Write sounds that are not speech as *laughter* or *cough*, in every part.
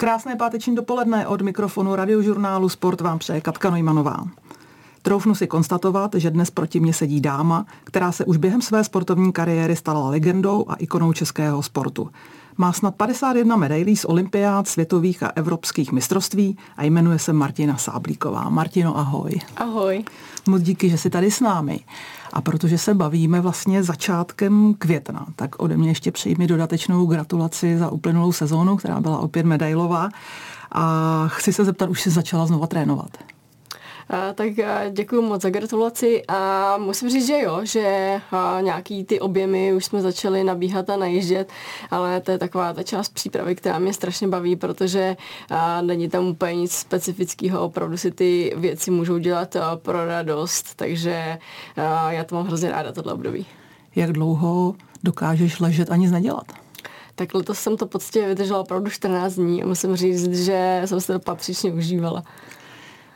Krásné páteční dopoledne od mikrofonu radiožurnálu Sport vám přeje Katka Nojmanová. Troufnu si konstatovat, že dnes proti mně sedí dáma, která se už během své sportovní kariéry stala legendou a ikonou českého sportu. Má snad 51 medailí z olympiád, světových a evropských mistrovství a jmenuje se Martina Sáblíková. Martino, ahoj. Ahoj. Moc díky, že jsi tady s námi. A protože se bavíme vlastně začátkem května, tak ode mě ještě přijmi dodatečnou gratulaci za uplynulou sezónu, která byla opět medailová. A chci se zeptat, už jsi začala znova trénovat? Tak děkuji moc za gratulaci a musím říct, že jo, že nějaký ty objemy už jsme začali nabíhat a najíždět, ale to je taková ta část přípravy, která mě strašně baví, protože není tam úplně nic specifického, opravdu si ty věci můžou dělat pro radost, takže já to mám hrozně ráda, tohle období. Jak dlouho dokážeš ležet a nic nedělat? Tak letos jsem to poctivě vydržela opravdu 14 dní a musím říct, že jsem se to patřičně užívala.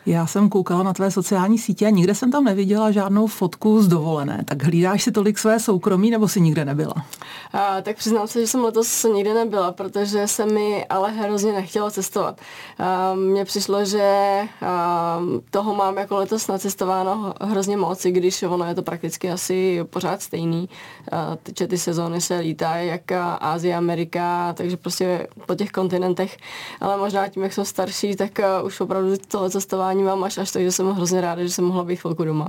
Já jsem koukala na tvé sociální sítě a nikde jsem tam neviděla žádnou fotku z dovolené. Tak hlídáš si tolik své soukromí nebo si nikde nebyla? A, tak přiznám se, že jsem letos nikde nebyla, protože se mi ale hrozně nechtělo cestovat. Mně přišlo, že a, toho mám jako letos nacestováno hrozně moc, i když ono je to prakticky asi pořád stejný. A, že ty sezóny se lítají, jak Ázie, Amerika, takže prostě po těch kontinentech. Ale možná tím, jak jsem starší, tak už opravdu tohle cestování cestování mám až až tak, že jsem hrozně ráda, že jsem mohla být chvilku doma.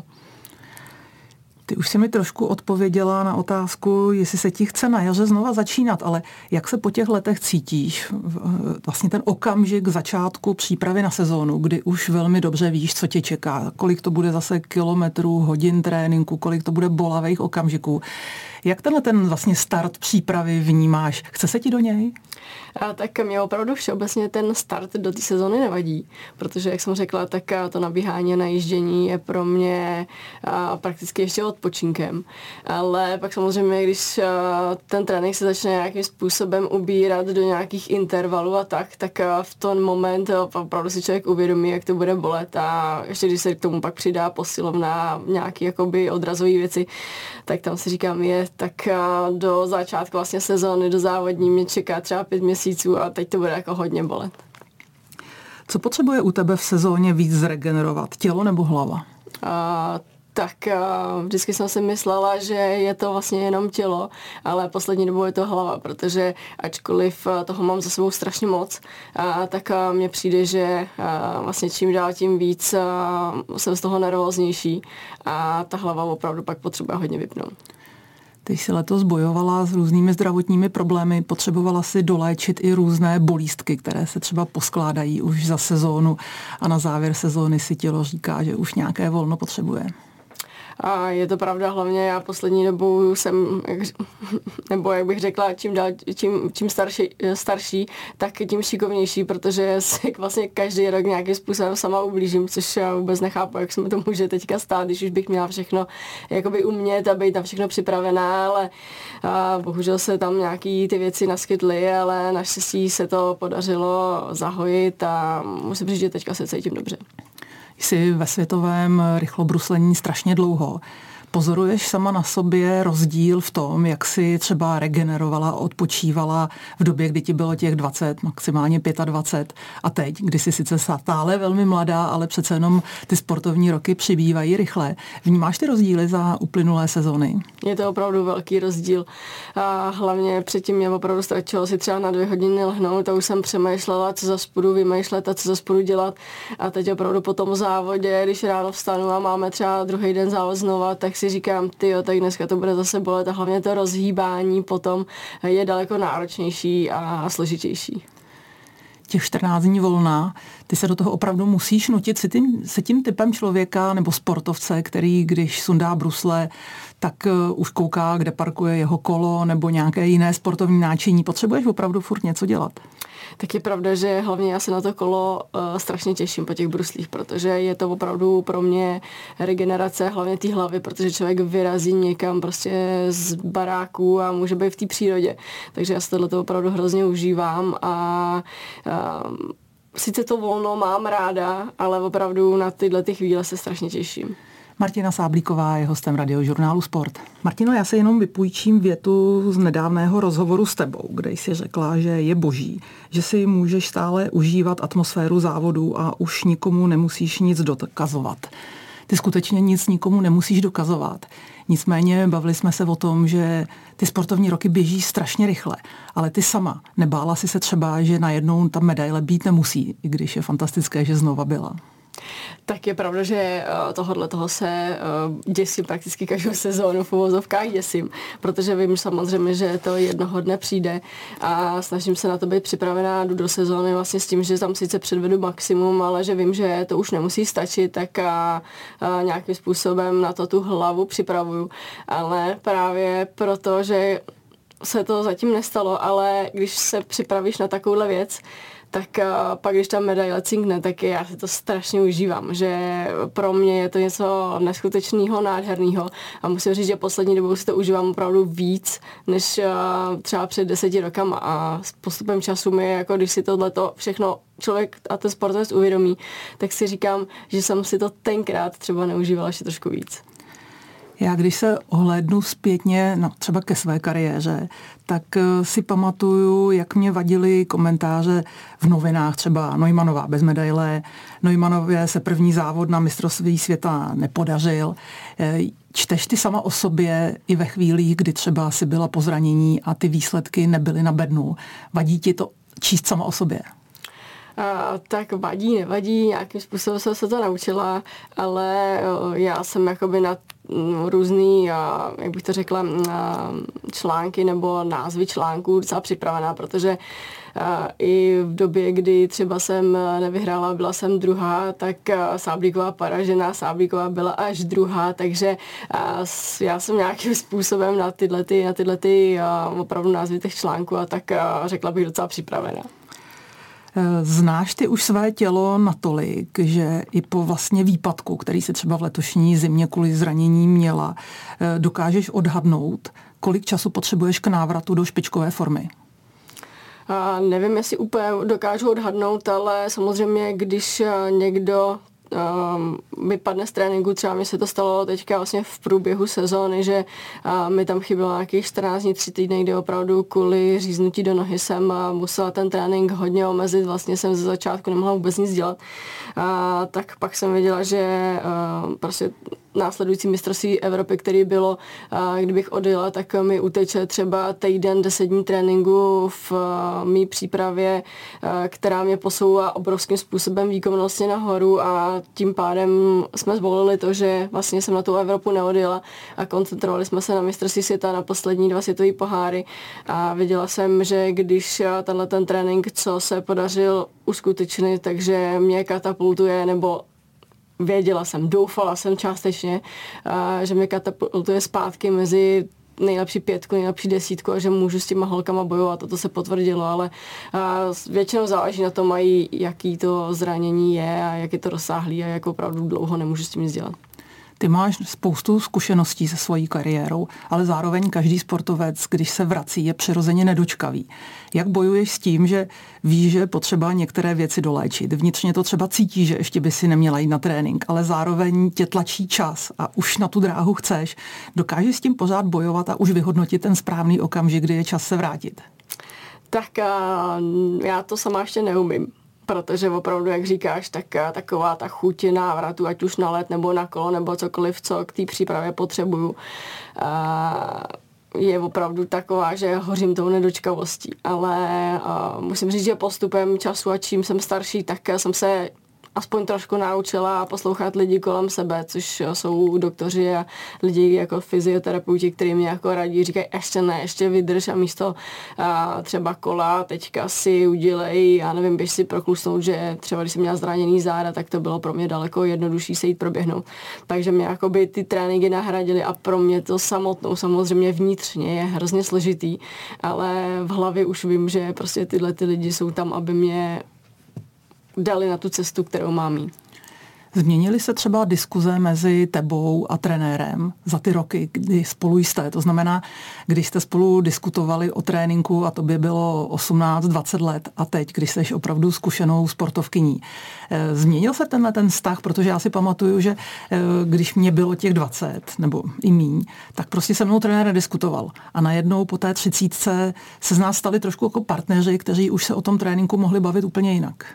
Ty už si mi trošku odpověděla na otázku, jestli se ti chce na jaře znova začínat, ale jak se po těch letech cítíš? Vlastně ten okamžik začátku přípravy na sezónu, kdy už velmi dobře víš, co tě čeká, kolik to bude zase kilometrů, hodin tréninku, kolik to bude bolavých okamžiků. Jak tenhle ten vlastně start přípravy vnímáš? Chce se ti do něj? A tak mě opravdu všeobecně ten start do té sezóny nevadí, protože, jak jsem řekla, tak to nabíhání a najíždění je pro mě prakticky ještě odpočinkem. Ale pak samozřejmě, když ten trénink se začne nějakým způsobem ubírat do nějakých intervalů a tak, tak v ten moment opravdu si člověk uvědomí, jak to bude bolet a ještě když se k tomu pak přidá posilovna nějaký jakoby odrazové věci, tak tam si říkám, je tak do začátku vlastně sezóny, do závodní mě čeká třeba pět měsíců a teď to bude jako hodně bolet. Co potřebuje u tebe v sezóně víc zregenerovat, tělo nebo hlava? A, tak uh, vždycky jsem si myslela, že je to vlastně jenom tělo, ale poslední dobou je to hlava, protože ačkoliv toho mám za sebou strašně moc, tak mně přijde, že vlastně čím dál tím víc jsem z toho nervóznější a ta hlava opravdu pak potřebuje hodně vypnout. Ty jsi letos bojovala s různými zdravotními problémy, potřebovala si doléčit i různé bolístky, které se třeba poskládají už za sezónu a na závěr sezóny si tělo říká, že už nějaké volno potřebuje. A je to pravda, hlavně já poslední dobou jsem, *laughs* nebo jak bych řekla, čím, dál, čím, čím starší, starší, tak tím šikovnější, protože si *laughs* vlastně každý rok nějakým způsobem sama ublížím, což já vůbec nechápu, jak se mi to může teďka stát, když už bych měla všechno jakoby umět a být na všechno připravená, ale a bohužel se tam nějaký ty věci naskytly, ale naštěstí se to podařilo zahojit a musím říct, že teďka se cítím dobře jsi ve světovém rychlobruslení strašně dlouho. Pozoruješ sama na sobě rozdíl v tom, jak si třeba regenerovala, odpočívala v době, kdy ti bylo těch 20, maximálně 25 a teď, kdy jsi sice stále velmi mladá, ale přece jenom ty sportovní roky přibývají rychle. Vnímáš ty rozdíly za uplynulé sezony? Je to opravdu velký rozdíl. A hlavně předtím mě opravdu stačilo si třeba na dvě hodiny lehnout a už jsem přemýšlela, co za spodu vymýšlet a co za spodu dělat. A teď opravdu po tom závodě, když ráno vstanu a máme třeba druhý den závod znova, tak si říkám, ty tak dneska to bude zase bolet a hlavně to rozhýbání potom je daleko náročnější a složitější. Těch 14 dní volna, ty se do toho opravdu musíš nutit. Se tím, se tím typem člověka nebo sportovce, který když sundá brusle, tak uh, už kouká, kde parkuje jeho kolo nebo nějaké jiné sportovní náčiní. Potřebuješ opravdu furt něco dělat tak je pravda, že hlavně já se na to kolo uh, strašně těším po těch bruslích, protože je to opravdu pro mě regenerace hlavně té hlavy, protože člověk vyrazí někam prostě z baráku a může být v té přírodě. Takže já se tohle opravdu hrozně užívám a uh, sice to volno mám ráda, ale opravdu na tyhle ty chvíle se strašně těším. Martina Sáblíková je hostem radiožurnálu Sport. Martino, já se jenom vypůjčím větu z nedávného rozhovoru s tebou, kde jsi řekla, že je boží, že si můžeš stále užívat atmosféru závodu a už nikomu nemusíš nic dokazovat. Ty skutečně nic nikomu nemusíš dokazovat. Nicméně bavili jsme se o tom, že ty sportovní roky běží strašně rychle, ale ty sama nebála si se třeba, že najednou ta medaile být nemusí, i když je fantastické, že znova byla. Tak je pravda, že eh, tohohle toho se eh, děsím prakticky každou sezónu v uvozovkách děsím, protože vím samozřejmě, že to jednoho dne přijde a snažím se na to být připravená, jdu do sezóny vlastně s tím, že tam sice předvedu maximum, ale že vím, že to už nemusí stačit, tak a, a nějakým způsobem na to tu hlavu připravuju. Ale právě proto, že se to zatím nestalo, ale když se připravíš na takovouhle věc, tak uh, pak, když ta medaile cinkne, tak já si to strašně užívám, že pro mě je to něco neskutečného, nádherného a musím říct, že poslední dobou si to užívám opravdu víc, než uh, třeba před deseti rokama a s postupem času mi, jako když si tohleto všechno člověk a ten sportovec uvědomí, tak si říkám, že jsem si to tenkrát třeba neužívala ještě trošku víc. Já když se ohlédnu zpětně, no, třeba ke své kariéře, tak eh, si pamatuju, jak mě vadily komentáře v novinách, třeba Neumannová bez medaile, Neumannově se první závod na mistrovství světa nepodařil. Eh, čteš ty sama o sobě i ve chvílích, kdy třeba si byla po zranění a ty výsledky nebyly na bednu. Vadí ti to číst sama o sobě? A, tak vadí, nevadí, nějakým způsobem jsem se to naučila, ale já jsem jakoby na mm, různý, jak bych to řekla, články nebo názvy článků docela připravená, protože i v době, kdy třeba jsem nevyhrála, byla jsem druhá, tak Sáblíková paražená Sáblíková byla až druhá, takže já jsem nějakým způsobem na tyhle, ty, na tyhle ty, opravdu názvy těch článků a tak řekla bych docela připravená. Znáš ty už své tělo natolik, že i po vlastně výpadku, který se třeba v letošní zimě kvůli zranění měla, eh, dokážeš odhadnout, kolik času potřebuješ k návratu do špičkové formy? A nevím, jestli úplně dokážu odhadnout, ale samozřejmě, když eh, někdo um, vypadne z tréninku, třeba mi se to stalo teďka vlastně v průběhu sezóny, že uh, mi tam chybělo nějakých 14 dní, 3 týdny, kdy opravdu kvůli říznutí do nohy jsem uh, musela ten trénink hodně omezit, vlastně jsem ze začátku nemohla vůbec nic dělat. Uh, tak pak jsem věděla, že uh, prostě následující mistrovství Evropy, který bylo, kdybych odjela, tak mi uteče třeba týden, deset dní tréninku v mý přípravě, která mě posouvá obrovským způsobem výkonnostně nahoru a tím pádem jsme zvolili to, že vlastně jsem na tu Evropu neodjela a koncentrovali jsme se na mistrovství světa na poslední dva světové poháry. A viděla jsem, že když tenhle ten trénink, co se podařil uskutečnit, takže mě katapultuje nebo věděla jsem, doufala jsem částečně, že mě katapultuje zpátky mezi nejlepší pětku, nejlepší desítku a že můžu s těma holkama bojovat a to se potvrdilo, ale většinou záleží na tom, jaký to zranění je a jak je to rozsáhlý a jak opravdu dlouho nemůžu s tím nic dělat. Ty máš spoustu zkušeností se svojí kariérou, ale zároveň každý sportovec, když se vrací, je přirozeně nedočkavý. Jak bojuješ s tím, že víš, že potřeba některé věci doléčit? Vnitřně to třeba cítí, že ještě by si neměla jít na trénink, ale zároveň tě tlačí čas a už na tu dráhu chceš. Dokážeš s tím pořád bojovat a už vyhodnotit ten správný okamžik, kdy je čas se vrátit? Tak já to sama ještě neumím protože opravdu, jak říkáš, tak eh, taková ta chuť návratu, ať už na let nebo na kolo, nebo cokoliv, co k té přípravě potřebuju, je opravdu taková, že hořím tou nedočkavostí. Ale musím říct, že postupem času a čím jsem starší, tak jsem se aspoň trošku naučila poslouchat lidi kolem sebe, což jsou doktoři a lidi jako fyzioterapeuti, kteří mi jako radí, říkají ještě ne, ještě vydrž a místo a třeba kola teďka si udělej, já nevím, běž si proklusnout, že třeba když jsem měla zraněný záda, tak to bylo pro mě daleko jednodušší se jít proběhnout. Takže mě jakoby ty tréninky nahradily a pro mě to samotnou samozřejmě vnitřně je hrozně složitý, ale v hlavě už vím, že prostě tyhle ty lidi jsou tam, aby mě dali na tu cestu, kterou mám mít. Změnily se třeba diskuze mezi tebou a trenérem za ty roky, kdy spolu jste? To znamená, když jste spolu diskutovali o tréninku a tobě bylo 18-20 let a teď, když jsi opravdu zkušenou sportovkyní. Eh, změnil se tenhle ten vztah, protože já si pamatuju, že eh, když mě bylo těch 20 nebo i míň, tak prostě se mnou trenér nediskutoval. A najednou po té třicítce se z nás stali trošku jako partneři, kteří už se o tom tréninku mohli bavit úplně jinak.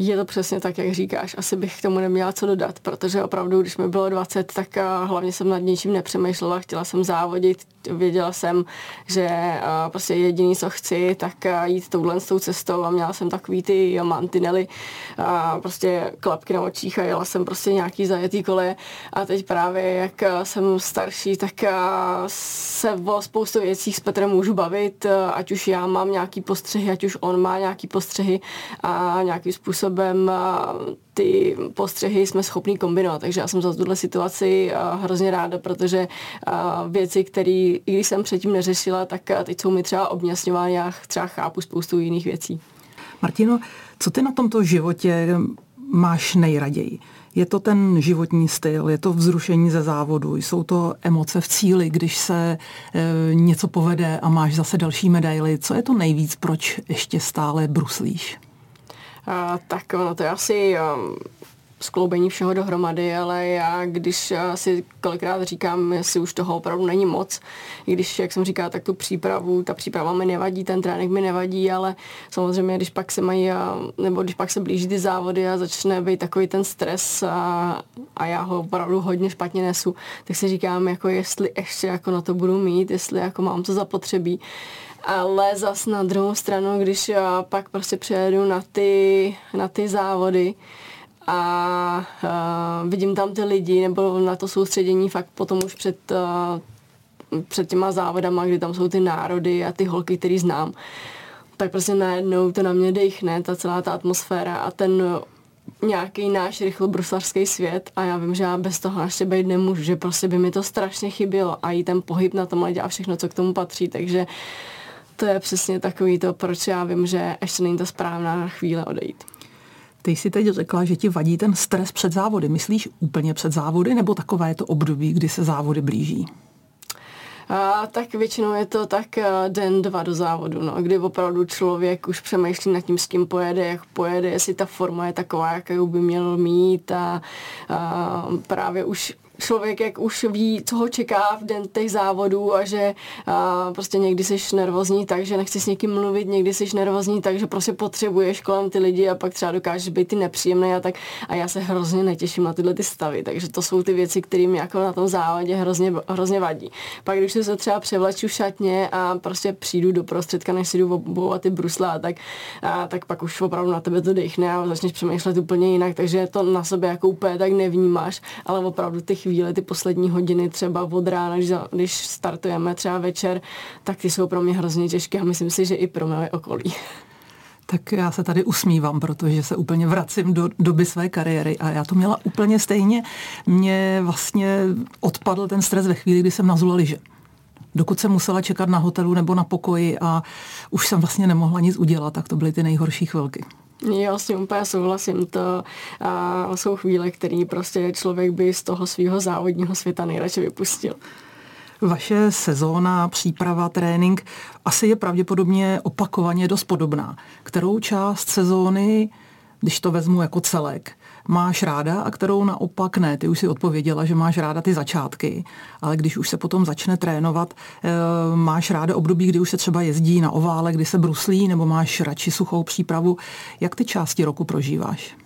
Je to přesně tak, jak říkáš. Asi bych k tomu neměla co dodat, protože opravdu, když mi bylo 20, tak eh, hlavně jsem nad ničím nepřemýšlela. Chtěla jsem závodit, věděla jsem, že eh, prostě jediný, co chci, tak eh, jít touhle s tou cestou a měla jsem takový ty mantinely, a prostě klapky na očích a jela jsem prostě nějaký zajetý kole a teď právě, jak jsem starší, tak se o spoustu věcí s Petrem můžu bavit, ať už já mám nějaký postřehy, ať už on má nějaký postřehy a nějakým způsobem ty postřehy jsme schopni kombinovat. Takže já jsem za tuhle situaci hrozně ráda, protože věci, které, i když jsem předtím neřešila, tak teď jsou mi třeba obňasňovány, já třeba chápu spoustu jiných věcí. Martino, co ty na tomto životě máš nejraději? Je to ten životní styl, je to vzrušení ze závodu, jsou to emoce v cíli, když se e, něco povede a máš zase další medaily. Co je to nejvíc, proč ještě stále bruslíš? A, tak ono to je asi um, skloubení všeho dohromady, ale já když si kolikrát říkám, jestli už toho opravdu není moc, i když, jak jsem říkala, tak tu přípravu, ta příprava mi nevadí, ten trénink mi nevadí, ale samozřejmě, když pak se mají, nebo když pak se blíží ty závody a začne být takový ten stres a, a já ho opravdu hodně špatně nesu, tak si říkám, jako jestli ještě jako na to budu mít, jestli jako mám to zapotřebí. Ale zas na druhou stranu, když já pak prostě přijedu na ty, na ty závody, a uh, vidím tam ty lidi nebo na to soustředění fakt potom už před, uh, před těma závodama, kdy tam jsou ty národy a ty holky, který znám, tak prostě najednou to na mě dechne, ta celá ta atmosféra a ten nějaký náš rychlobruslařský svět. A já vím, že já bez toho ještě být nemůžu, že prostě by mi to strašně chybělo a i ten pohyb na tom a všechno, co k tomu patří, takže to je přesně takový to, proč já vím, že ještě není to správná chvíle odejít. Ty jsi teď řekla, že ti vadí ten stres před závody. Myslíš úplně před závody, nebo takové je to období, kdy se závody blíží? A, tak většinou je to tak eh, den, dva do závodu, no, kdy opravdu člověk už přemýšlí nad tím, s kým pojede, jak pojede, jestli ta forma je taková, jakou by měl mít a, a právě už člověk, jak už ví, co ho čeká v den těch závodů a že a prostě někdy jsi nervózní tak, že nechci s někým mluvit, někdy jsi nervózní tak, že prostě potřebuješ kolem ty lidi a pak třeba dokážeš být ty nepříjemný a tak. A já se hrozně netěším na tyhle ty stavy, takže to jsou ty věci, které mi jako na tom závodě hrozně, hrozně vadí. Pak když se třeba převleču šatně a prostě přijdu do prostředka, než si jdu obouvat ty brusle a tak, a tak pak už opravdu na tebe to dechne a začneš přemýšlet úplně jinak, takže to na sebe jako úplně tak nevnímáš, ale opravdu ty chvíle, ty poslední hodiny třeba od rána, když, když startujeme třeba večer, tak ty jsou pro mě hrozně těžké a myslím si, že i pro moje okolí. Tak já se tady usmívám, protože se úplně vracím do doby své kariéry a já to měla úplně stejně. Mně vlastně odpadl ten stres ve chvíli, kdy jsem nazula liže dokud jsem musela čekat na hotelu nebo na pokoji a už jsem vlastně nemohla nic udělat, tak to byly ty nejhorší chvilky. Jo, s tím úplně souhlasím. To a jsou chvíle, které prostě člověk by z toho svého závodního světa nejradši vypustil. Vaše sezóna, příprava, trénink asi je pravděpodobně opakovaně dost podobná. Kterou část sezóny, když to vezmu jako celek, máš ráda a kterou naopak ne. Ty už si odpověděla, že máš ráda ty začátky, ale když už se potom začne trénovat, eh, máš ráda období, kdy už se třeba jezdí na ovále, kdy se bruslí, nebo máš radši suchou přípravu. Jak ty části roku prožíváš?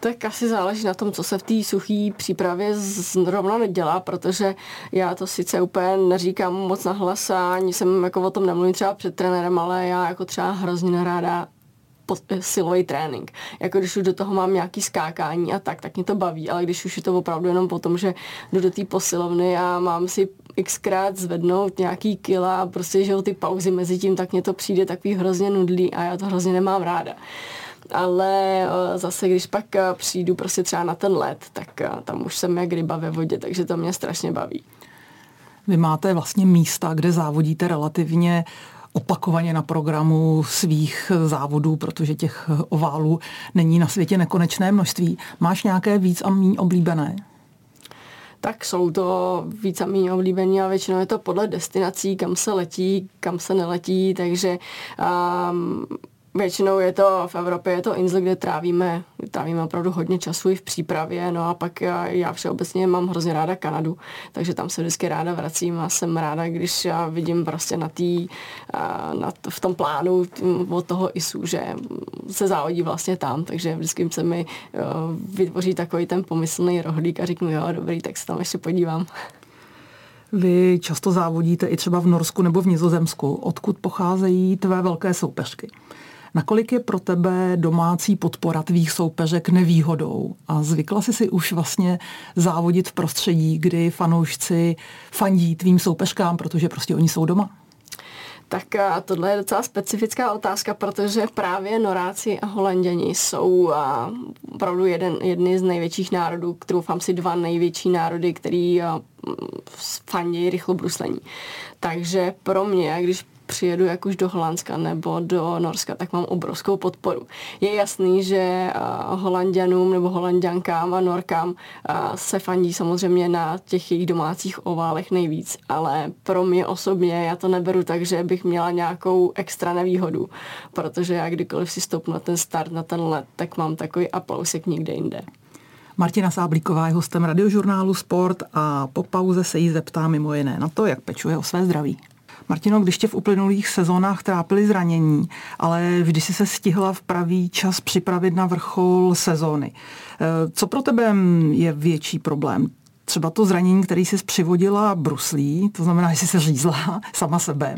Tak asi záleží na tom, co se v té suché přípravě zrovna nedělá, protože já to sice úplně neříkám moc nahlas a ani jsem jako o tom nemluvím třeba před trenérem, ale já jako třeba hrozně neráda silový trénink. Jako když už do toho mám nějaký skákání a tak, tak mě to baví, ale když už je to opravdu jenom po tom, že jdu do té posilovny a mám si xkrát zvednout nějaký kila a prostě, že ty pauzy mezi tím, tak mě to přijde takový hrozně nudlý a já to hrozně nemám ráda ale eh, zase, když pak eh, přijdu prostě třeba na ten let, tak eh, tam už jsem jak ryba ve vodě, takže to mě strašně baví. Vy máte vlastně místa, kde závodíte relativně opakovaně na programu svých závodů, protože těch oválů není na světě nekonečné množství. Máš nějaké víc a méně oblíbené? tak jsou to víc a méně oblíbení a většinou je to podle destinací, kam se letí, kam se neletí, takže um, Většinou je to v Evropě, je to Insel, kde trávíme, trávíme opravdu hodně času i v přípravě, no a pak já, já všeobecně mám hrozně ráda Kanadu, takže tam se vždycky ráda vracím a jsem ráda, když já vidím prostě na tý, na, v tom plánu od toho ISU, že se závodí vlastně tam, takže vždycky se mi vytvoří takový ten pomyslný rohlík a řeknu, jo, dobrý, tak se tam ještě podívám. Vy často závodíte i třeba v Norsku nebo v Nizozemsku. Odkud pocházejí tvé velké soupeřky? Nakolik je pro tebe domácí podpora tvých soupeřek nevýhodou? A zvykla jsi si už vlastně závodit v prostředí, kdy fanoušci fandí tvým soupeřkám, protože prostě oni jsou doma? Tak tohle je docela specifická otázka, protože právě Noráci a Holanděni jsou opravdu jeden, jedny z největších národů, kterou fám si dva největší národy, který fandí rychlobruslení. Takže pro mě, když přijedu jak už do Holandska nebo do Norska, tak mám obrovskou podporu. Je jasný, že Holandianům nebo Holandiankám a Norkám se fandí samozřejmě na těch jejich domácích oválech nejvíc, ale pro mě osobně já to neberu tak, že bych měla nějakou extra nevýhodu, protože já kdykoliv si stopnu na ten start, na ten let, tak mám takový aplausek někde jinde. Martina Sáblíková je hostem radiožurnálu Sport a po pauze se jí zeptá mimo jiné na to, jak pečuje o své zdraví. Martino, když tě v uplynulých sezónách trápily zranění, ale vždy si se stihla v pravý čas připravit na vrchol sezóny. Eh, co pro tebe je větší problém? třeba to zranění, který jsi přivodila bruslí, to znamená, *laughs* že jsi se řízla sama sebe,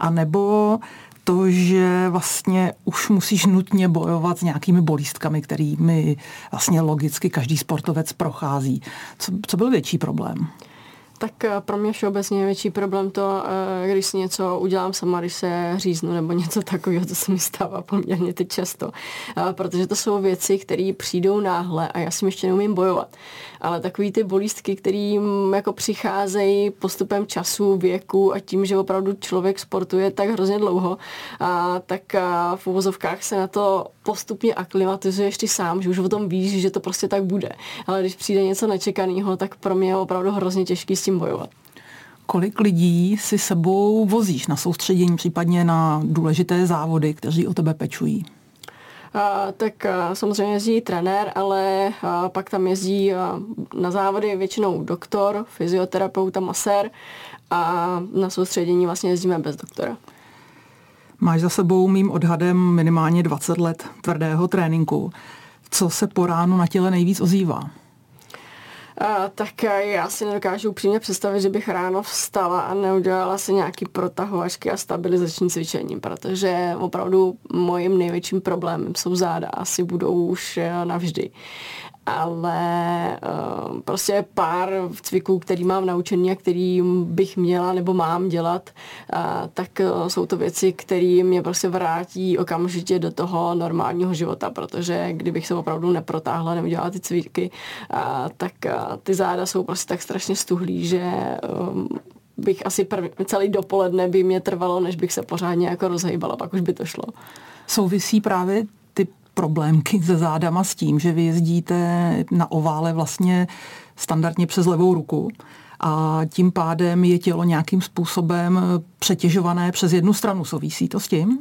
a nebo to, že vlastně už musíš nutně bojovat s nějakými bolístkami, kterými vlastně logicky každý sportovec prochází. Co, co byl větší problém? Tak eh, pro mě všeobecně je větší problém to, eh, když si něco udělám sama, když se říznu nebo něco takového, to se mi stává poměrně teď často. Eh, protože to jsou věci, které přijdou náhle a já si ještě neumím bojovat. Ale takový ty bolístky, které jako přicházejí postupem času, věku a tím, že opravdu člověk sportuje tak hrozně dlouho, a tak v uvozovkách se na to postupně aklimatizuješ ty sám, že už o tom víš, že to prostě tak bude. Ale když přijde něco nečekaného, tak pro mě je opravdu hrozně těžký s tím bojovat. Kolik lidí si sebou vozíš na soustředění, případně na důležité závody, kteří o tebe pečují? A, tak a, samozřejmě jezdí trenér, ale a, pak tam jezdí a, na závody většinou doktor, fyzioterapeut a masér a na soustředění vlastně jezdíme bez doktora. Máš za sebou mým odhadem minimálně 20 let tvrdého tréninku. Co se po ránu na těle nejvíc ozývá? Tak já si nedokážu upřímně představit, že bych ráno vstala a neudělala si nějaký protahovačky a stabilizační cvičení, protože opravdu mojím největším problémem jsou záda, asi budou už eh, navždy ale uh, prostě pár cviků, který mám naučený a který bych měla nebo mám dělat, uh, tak uh, jsou to věci, které mě prostě vrátí okamžitě do toho normálního života, protože kdybych se opravdu neprotáhla, neudělala ty cviky, uh, tak uh, ty záda jsou prostě tak strašně stuhlý, že um, bych asi prv, celý dopoledne by mě trvalo, než bych se pořádně jako rozhejbala, pak už by to šlo. Souvisí právě problémky se zádama s tím, že vy jezdíte na ovále vlastně standardně přes levou ruku a tím pádem je tělo nějakým způsobem přetěžované přes jednu stranu. Souvisí to s tím?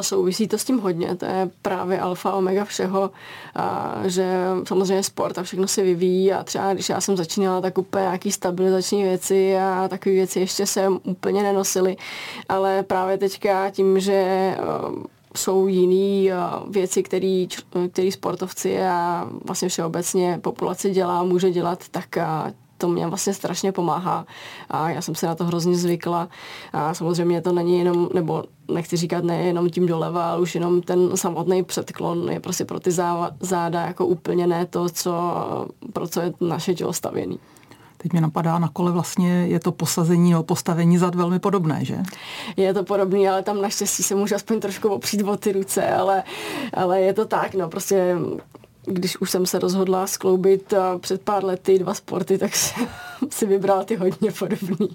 Souvisí to s tím hodně, to je právě alfa omega všeho, a že samozřejmě sport a všechno se vyvíjí a třeba když já jsem začínala, tak úplně nějaký stabilizační věci a takové věci ještě se úplně nenosily, ale právě teďka tím, že jsou jiné uh, věci, které sportovci a vlastně všeobecně populace dělá, může dělat, tak uh, to mě vlastně strašně pomáhá a já jsem se na to hrozně zvykla a samozřejmě to není jenom, nebo nechci říkat nejenom tím doleva, ale už jenom ten samotný předklon je prostě pro ty záda jako úplně ne to, co, pro co je naše tělo stavěný. Teď mě napadá, na kole vlastně je to posazení nebo postavení zad velmi podobné, že? Je to podobné, ale tam naštěstí se můžu aspoň trošku opřít o ty ruce, ale, ale je to tak, no prostě když už jsem se rozhodla skloubit před pár lety dva sporty, tak *laughs* si vybrala ty hodně podobný.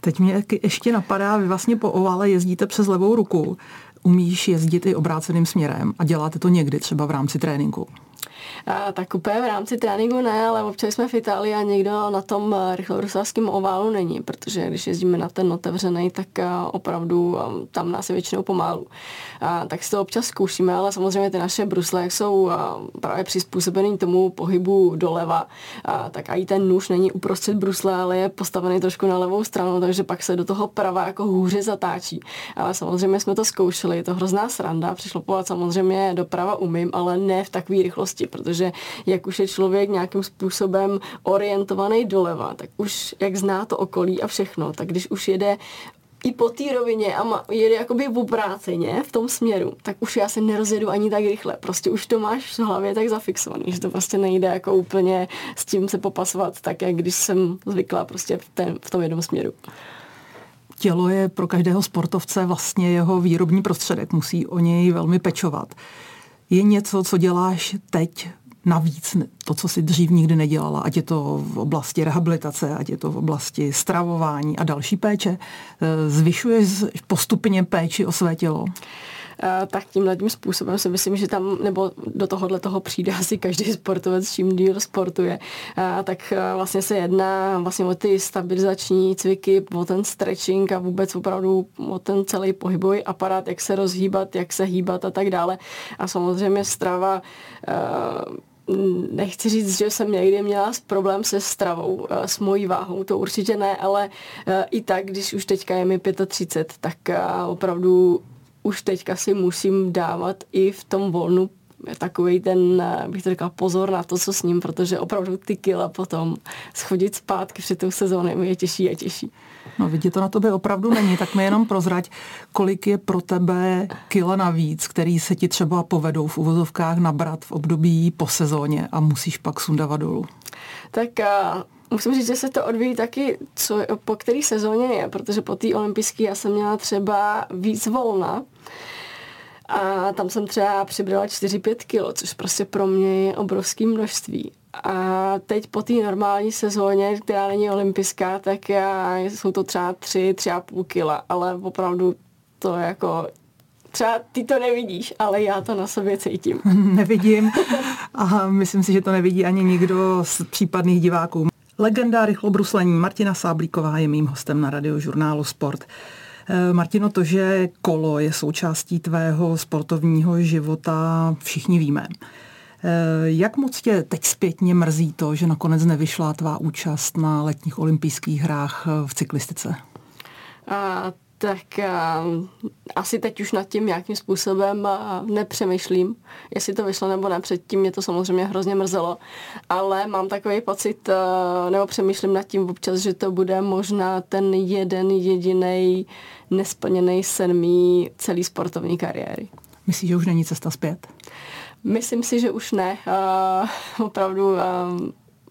Teď mě ještě napadá, vy vlastně po ovále jezdíte přes levou ruku. Umíš jezdit i obráceným směrem a děláte to někdy třeba v rámci tréninku? Tak úplně v rámci tréninku ne, ale občas jsme v Itálii a někdo na tom eh, rychlorusovském oválu není, protože když jezdíme na ten otevřený, tak eh, opravdu eh, tam nás je většinou pomalu. A, tak si to občas zkoušíme, ale samozřejmě ty naše brusle jsou právě přizpůsobený tomu pohybu doleva, tak i ten nůž není uprostřed brusle, ale je postavený trošku na levou stranu, takže pak se do toho prava jako hůře zatáčí. Ale samozřejmě jsme to zkoušeli, je to hrozná sranda, přišlopovat samozřejmě doprava umím, ale ne v takové rychlosti, protože jak už je člověk nějakým způsobem orientovaný doleva, tak už jak zná to okolí a všechno, tak když už jede i po té rovině a ma, jede jakoby v obráceně v tom směru, tak už já se nerozjedu ani tak rychle. Prostě už to máš v hlavě tak zafixovaný, že to prostě nejde jako úplně s tím se popasovat tak, jak když jsem zvykla prostě v, ten, v tom jednom směru tělo je pro každého sportovce vlastně jeho výrobní prostředek, musí o něj velmi pečovat je něco, co děláš teď navíc, to, co si dřív nikdy nedělala, ať je to v oblasti rehabilitace, ať je to v oblasti stravování a další péče, e, zvyšuješ postupně péči o své tělo? Eh, tak tímhle tím způsobem si myslím, že tam, nebo do tohohle toho přijde *laughs* asi každý sportovec, čím díl sportuje, eh, tak eh, vlastně se jedná vlastně o ty stabilizační cviky, o ten stretching a vůbec opravdu o ten celý pohybový aparát, jak se rozhýbat, jak se hýbat a tak dále. A samozřejmě strava nechci říct, že jsem někdy měla problém se stravou, s mojí váhou, to určitě ne, ale i tak, když už teďka je mi 35, tak opravdu už teďka si musím dávat i v tom volnu takový ten, bych to říkala, pozor na to, co s ním, protože opravdu ty kila potom schodit zpátky před tou sezónou je těžší a těžší. No vidět to na tobě opravdu není, tak mi jenom prozrať, kolik je pro tebe kila navíc, který se ti třeba povedou v uvozovkách nabrat v období po sezóně a musíš pak sundavat dolů. Tak musím říct, že se to odvíjí taky, co, po který sezóně je, protože po té olympijské já jsem měla třeba víc volna, a tam jsem třeba přibrala 4-5 kilo, což prostě pro mě je obrovské množství. A teď po té normální sezóně, která není olympijská, tak já, jsou to třeba 3-3,5 kila, ale opravdu to jako třeba ty to nevidíš, ale já to na sobě cítím. *laughs* Nevidím a myslím si, že to nevidí ani nikdo z případných diváků. Legenda rychlobruslení Martina Sáblíková je mým hostem na radiožurnálu Sport. Eh, Martino, to, že kolo je součástí tvého sportovního života, všichni víme. Eh, jak moc tě teď zpětně mrzí to, že nakonec nevyšla tvá účast na letních olympijských hrách v cyklistice? A tak uh, asi teď už nad tím nějakým způsobem uh, nepřemýšlím, jestli to vyšlo nebo ne. Předtím mě to samozřejmě hrozně mrzelo, ale mám takový pocit, uh, nebo přemýšlím nad tím občas, že to bude možná ten jeden jediný nesplněný sen mý celý sportovní kariéry. Myslíš, že už není cesta zpět? Myslím si, že už ne. Uh, opravdu uh,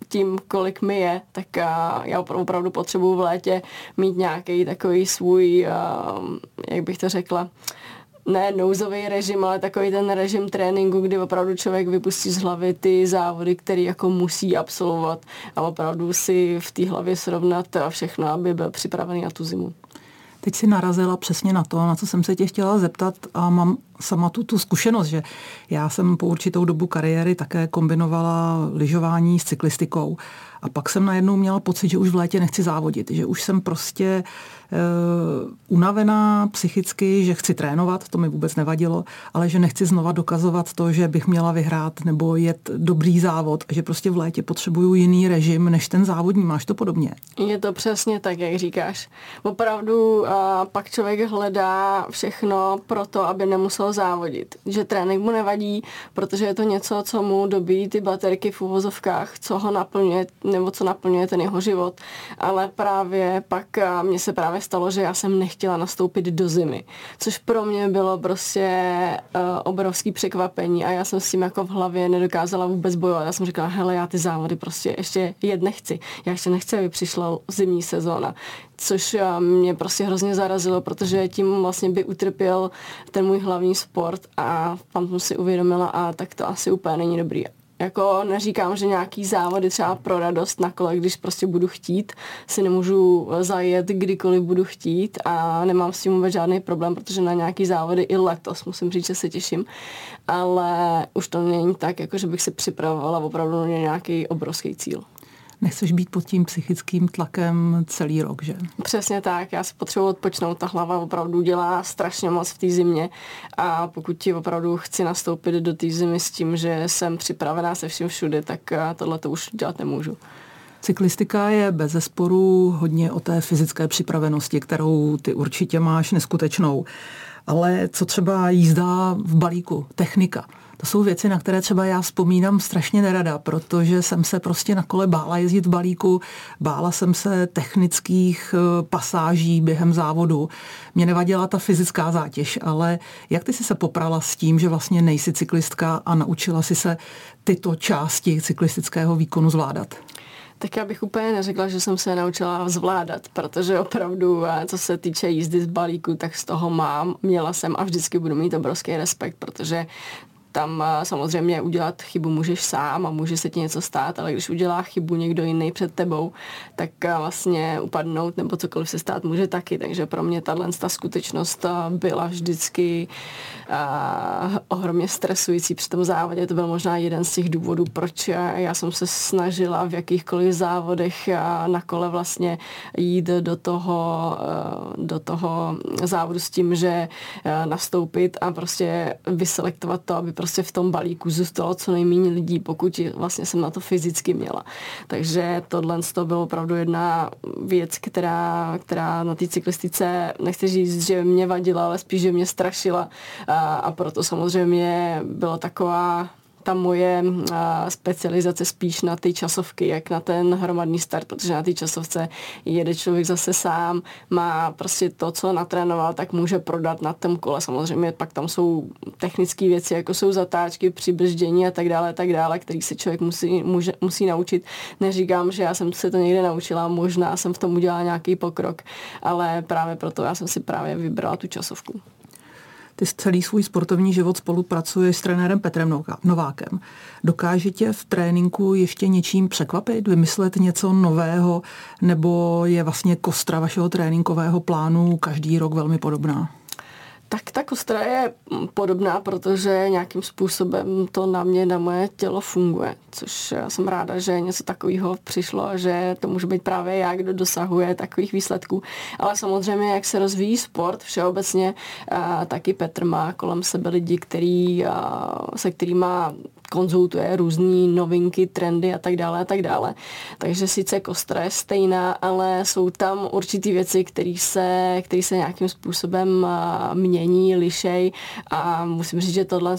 tím, kolik mi je, tak já opravdu potřebuji v létě mít nějaký takový svůj, jak bych to řekla, ne nouzový režim, ale takový ten režim tréninku, kdy opravdu člověk vypustí z hlavy ty závody, který jako musí absolvovat a opravdu si v té hlavě srovnat a všechno, aby byl připravený na tu zimu. Teď si narazila přesně na to, na co jsem se tě chtěla zeptat a mám sama tu, tu zkušenost, že já jsem po určitou dobu kariéry také kombinovala lyžování s cyklistikou a pak jsem najednou měla pocit, že už v létě nechci závodit, že už jsem prostě uh, unavená psychicky, že chci trénovat, to mi vůbec nevadilo, ale že nechci znova dokazovat to, že bych měla vyhrát nebo jet dobrý závod, že prostě v létě potřebuju jiný režim než ten závodní. Máš to podobně? Je to přesně tak, jak říkáš. Opravdu uh, pak člověk hledá všechno pro to, aby nemusel závodit. Že trénink mu nevadí, protože je to něco, co mu dobí ty baterky v uvozovkách, co ho naplňuje nebo co naplňuje ten jeho život. Ale právě pak mně se právě stalo, že já jsem nechtěla nastoupit do zimy, což pro mě bylo prostě uh, obrovský překvapení a já jsem s tím jako v hlavě nedokázala vůbec bojovat. Já jsem říkala, hele, já ty závody prostě ještě jet nechci. Já ještě nechci, aby přišla zimní sezóna což mě prostě hrozně zarazilo, protože tím vlastně by utrpěl ten můj hlavní sport a tam jsem si uvědomila a tak to asi úplně není dobrý Jako neříkám, že nějaký závody třeba pro radost na kole, když prostě budu chtít, si nemůžu zajet kdykoliv budu chtít a nemám s tím vůbec žádný problém, protože na nějaký závody i letos musím říct, že se těším. Ale už to není tak, jako že bych si připravovala opravdu na nějaký obrovský cíl nechceš být pod tím psychickým tlakem celý rok, že? Přesně tak, já si potřebuji odpočnout, ta hlava opravdu dělá strašně moc v té zimě a pokud ti opravdu chci nastoupit do té zimy s tím, že jsem připravená se vším všude, tak eh, tohle to už dělat nemůžu. Cyklistika je bez zesporu hodně o té fyzické připravenosti, kterou ty určitě máš neskutečnou. Ale co třeba jízda v balíku, technika? To jsou věci, na které třeba já vzpomínám strašně nerada, protože jsem se prostě na kole bála jezdit v balíku, bála jsem se technických eh, pasáží během závodu. Mě nevadila ta fyzická zátěž, ale jak ty jsi se poprala s tím, že vlastně nejsi cyklistka a naučila si se tyto části cyklistického výkonu zvládat? Tak já bych úplně neřekla, že jsem se naučila zvládat, protože opravdu, eh, co se týče jízdy z balíku, tak z toho mám, měla jsem a vždycky budu mít obrovský respekt, protože tam eh, samozřejmě udělat chybu můžeš sám a může se ti něco stát, ale když udělá chybu někdo jiný před tebou, tak eh, vlastně upadnout nebo cokoliv se stát může taky. Takže pro mě tahle ta skutečnost eh, byla vždycky uh, ohromně stresující při tom závodě. To byl možná jeden z těch důvodů, proč já jsem se snažila v jakýchkoliv závodech na kole vlastně jít do toho, uh, do toho závodu s tím, že uh, nastoupit a prostě vyselektovat to, aby prostě v tom balíku zůstalo co nejméně lidí, pokud vlastně jsem na to fyzicky měla. Takže tohle to bylo opravdu jedna věc, která, která na té cyklistice, nechci říct, že mě vadila, ale spíš, že mě strašila a, a proto samozřejmě byla taková ta moje specializace spíš na ty časovky, jak na ten hromadný start, protože na té časovce jede člověk zase sám, má prostě to, co natrénoval, tak může prodat na tom kole. Samozřejmě pak tam jsou technické věci, jako jsou zatáčky, přibrždění a tak dále, tak dále, který se člověk musí, může, musí naučit. Neříkám, že já jsem se to někde naučila, možná jsem v tom udělala nějaký pokrok, ale právě proto já jsem si právě vybrala tu časovku. Ty celý svůj sportovní život spolupracuješ s trenérem Petrem Novákem. Dokáže tě v tréninku ještě něčím překvapit, vymyslet něco nového, nebo je vlastně kostra vašeho tréninkového plánu každý rok velmi podobná? Tak ta kostra je podobná, protože nějakým způsobem to na mě, na moje tělo funguje, což já jsem ráda, že něco takového přišlo a že to může být právě já, kdo dosahuje takových výsledků. Ale samozřejmě, jak se rozvíjí sport všeobecně, taky Petr má kolem sebe lidi, který, se kterými konzultuje různé novinky, trendy a tak dále a tak dále. Takže sice kostra je stejná, ale jsou tam určitý věci, které se, se nějakým způsobem mění, lišej a musím říct, že tohle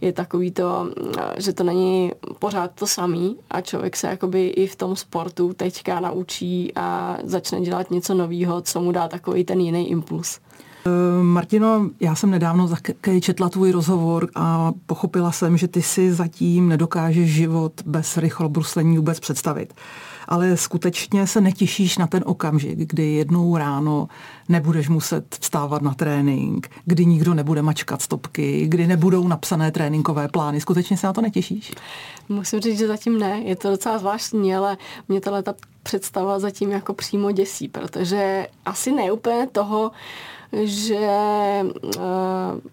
je takový to, že to není pořád to samý a člověk se jakoby i v tom sportu teďka naučí a začne dělat něco nového, co mu dá takový ten jiný impuls. Eh, Martino, já jsem nedávno také četla tvůj rozhovor a pochopila jsem, že ty si zatím nedokážeš život bez rychlobruslení vůbec představit. Ale skutečně se netěšíš na ten okamžik, kdy jednou ráno nebudeš muset vstávat na trénink, kdy nikdo nebude mačkat stopky, kdy nebudou napsané tréninkové plány. Skutečně se na to netěšíš? Musím říct, že zatím ne. Je to docela zvláštní, ale mě tahle ta představa zatím jako přímo děsí, protože asi neúplně toho, že uh,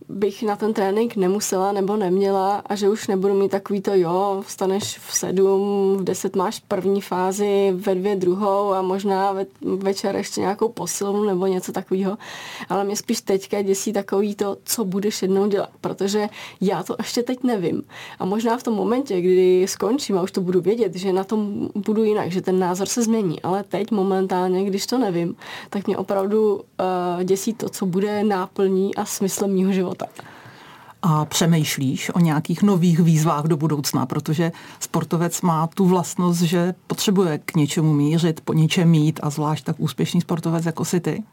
bych na ten trénink nemusela nebo neměla a že už nebudu mít takový to, jo, vstaneš v sedm, v deset máš první fázi, ve dvě druhou a možná ve, večer ještě nějakou posilovnu nebo něco takového. Ale mě spíš teďka děsí takový to, co budeš jednou dělat, protože já to ještě teď nevím. A možná v tom momentě, kdy skončím a už to budu vědět, že na tom budu jinak, že ten názor se změní. Ale teď momentálně, když to nevím, tak mě opravdu uh, děsí to, co bude náplní a smyslem mýho života. A přemýšlíš o nějakých nových výzvách do budoucna, protože sportovec má tu vlastnost, že potřebuje k něčemu mířit, po něčem mít a zvlášť tak úspěšný sportovec jako si ty?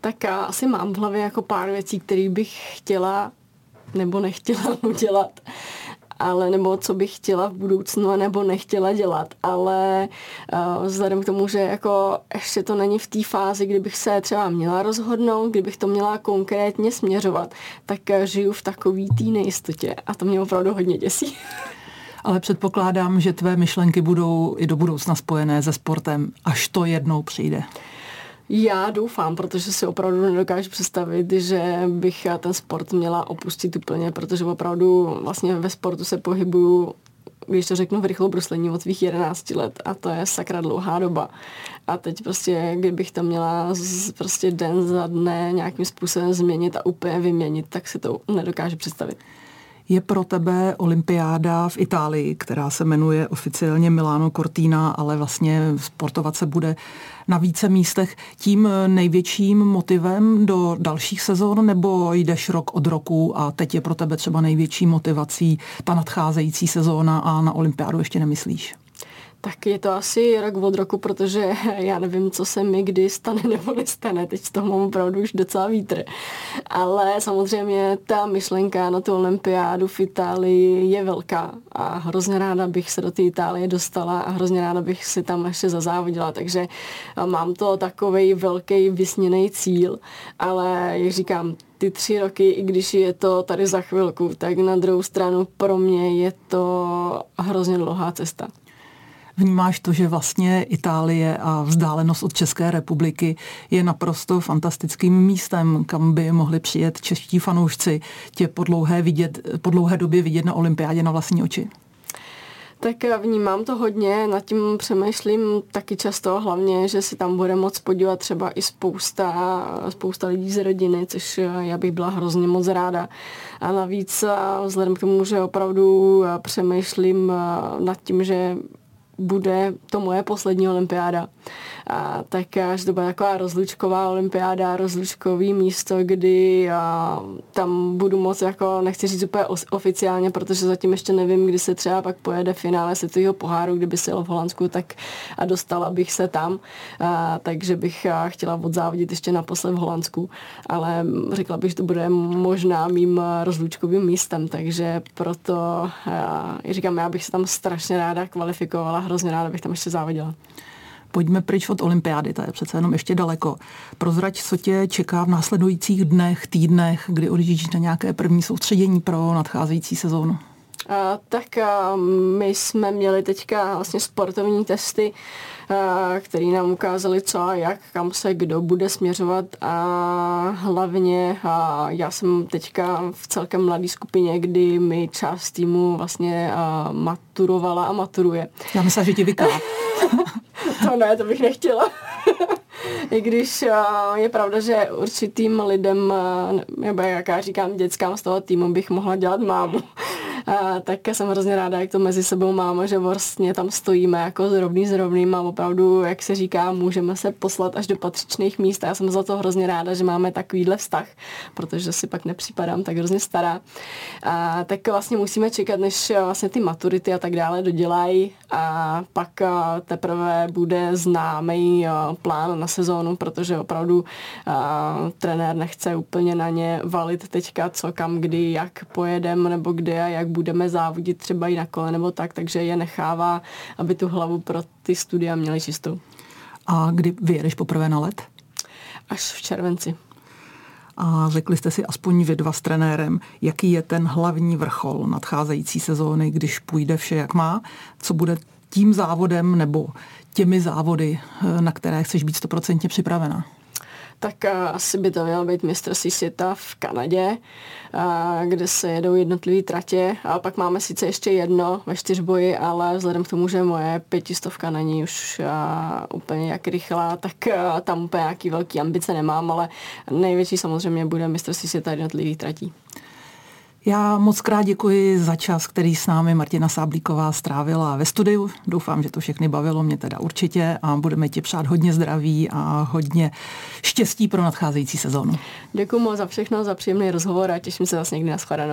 Tak já asi mám v hlavě jako pár věcí, které bych chtěla nebo nechtěla *laughs* udělat ale nebo co bych chtěla v budoucnu, nebo nechtěla dělat, ale uh, vzhledem k tomu, že jako ještě to není v té fázi, kdybych se třeba měla rozhodnout, kdybych to měla konkrétně směřovat, tak uh, žiju v takový té nejistotě a to mě opravdu hodně děsí. *laughs* Ale předpokládám, že tvé myšlenky budou i do budoucna spojené se sportem, až to jednou přijde. Já doufám, protože si opravdu nedokážu představit, že bych ten sport měla opustit úplně, protože opravdu vlastně ve sportu se pohybuju když to řeknu v rychlou bruslení od svých 11 let a to je sakra dlouhá doba. A teď prostě, kdybych to měla z, prostě den za dne nějakým způsobem změnit a úplně vyměnit, tak si to nedokážu představit je pro tebe olympiáda v Itálii, která se jmenuje oficiálně Milano Cortina, ale vlastně sportovat se bude na více místech tím největším motivem do dalších sezon, nebo jdeš rok od roku a teď je pro tebe třeba největší motivací ta nadcházející sezóna a na olympiádu ještě nemyslíš? Tak je to asi rok od roku, protože *laughs* já nevím, co se mi kdy stane *laughs* nebo nestane. Teď z toho mám opravdu už docela vítr. Ale samozřejmě ta myšlenka na tu olympiádu v Itálii je velká a hrozně ráda bych se do té Itálie dostala a hrozně ráda bych si tam ještě zazávodila. Takže mám to takový velký vysněný cíl, ale jak říkám, ty tři roky, i když je to tady za chvilku, tak na druhou stranu pro mě je to hrozně dlouhá cesta. Vnímáš to, že vlastně Itálie a vzdálenost od České republiky je naprosto fantastickým místem, kam by mohli přijet čeští fanoušci tě po dlouhé, vidět, po dlouhé době vidět na olympiádě na vlastní oči? Tak vnímám to hodně, nad tím přemýšlím taky často, hlavně, že si tam bude moc podívat třeba i spousta, spousta lidí z rodiny, což já bych byla hrozně moc ráda. A navíc vzhledem k tomu, že opravdu přemýšlím nad tím, že bude to moje poslední olympiáda. A, tak že to bude taková rozlučková olympiáda, rozlučkový místo, kdy a, tam budu moc, jako nechci říct úplně oficiálně, protože zatím ještě nevím, kdy se třeba pak pojede finále světového poháru, kdyby se jel v Holandsku, tak a dostala bych se tam, a, takže bych a, chtěla odzávodit ještě naposled v Holandsku, ale řekla bych, že to bude možná mým rozlučkovým místem, takže proto a, říkám, já bych se tam strašně ráda kvalifikovala, hrozně ráda bych tam ještě závodila. Pojďme pryč od olympiády, ta je přece jenom ještě daleko. Prozrať, co tě čeká v následujících dnech, týdnech, kdy odjíždíš na nějaké první soustředění pro nadcházející sezónu? A, tak a, my jsme měli teďka vlastně sportovní testy, které nám ukázaly co a jak, kam se kdo bude směřovat a hlavně já jsem teďka v celkem mladé skupině, kdy mi část týmu vlastně maturovala a maturuje. Já myslím, že ti vyká. *laughs* *laughs* to ne, to bych nechtěla. *laughs* I když je pravda, že určitým lidem, nebo jak já říkám dětskám z toho týmu, bych mohla dělat mámu. A, tak jsem hrozně ráda, jak to mezi sebou máme, že vlastně tam stojíme jako zrovný s rovným a opravdu, jak se říká, můžeme se poslat až do patřičných míst. A já jsem za to hrozně ráda, že máme takovýhle vztah, protože si pak nepřipadám tak hrozně stará. A, tak vlastně musíme čekat, než vlastně ty maturity a tak dále dodělají a pak teprve bude známý plán na sezónu, protože opravdu trenér nechce úplně na ně valit teďka, co kam, kdy, jak pojedem nebo kde a jak budeme závodit třeba i na kole nebo tak, takže je nechává, aby tu hlavu pro ty studia měli čistou. A kdy vyjedeš poprvé na let? Až v červenci. A řekli jste si aspoň vy dva s trenérem, jaký je ten hlavní vrchol nadcházející sezóny, když půjde vše jak má, co bude tím závodem nebo těmi závody, na které chceš být stoprocentně připravena? Tak asi by to mělo být mistrovství světa v Kanadě, kde se jedou jednotlivé tratě. A pak máme sice ještě jedno ve čtyřboji, ale vzhledem k tomu, že moje pětistovka není už úplně jak rychlá, tak tam úplně nějaký velký ambice nemám, ale největší samozřejmě bude mistrovství světa jednotlivých tratí. Já moc krát děkuji za čas, který s námi Martina Sáblíková strávila ve studiu. Doufám, že to všechny bavilo, mě teda určitě a budeme ti přát hodně zdraví a hodně štěstí pro nadcházející sezónu. Děkuji moc za všechno, za příjemný rozhovor a těším se zase někdy na shledanou.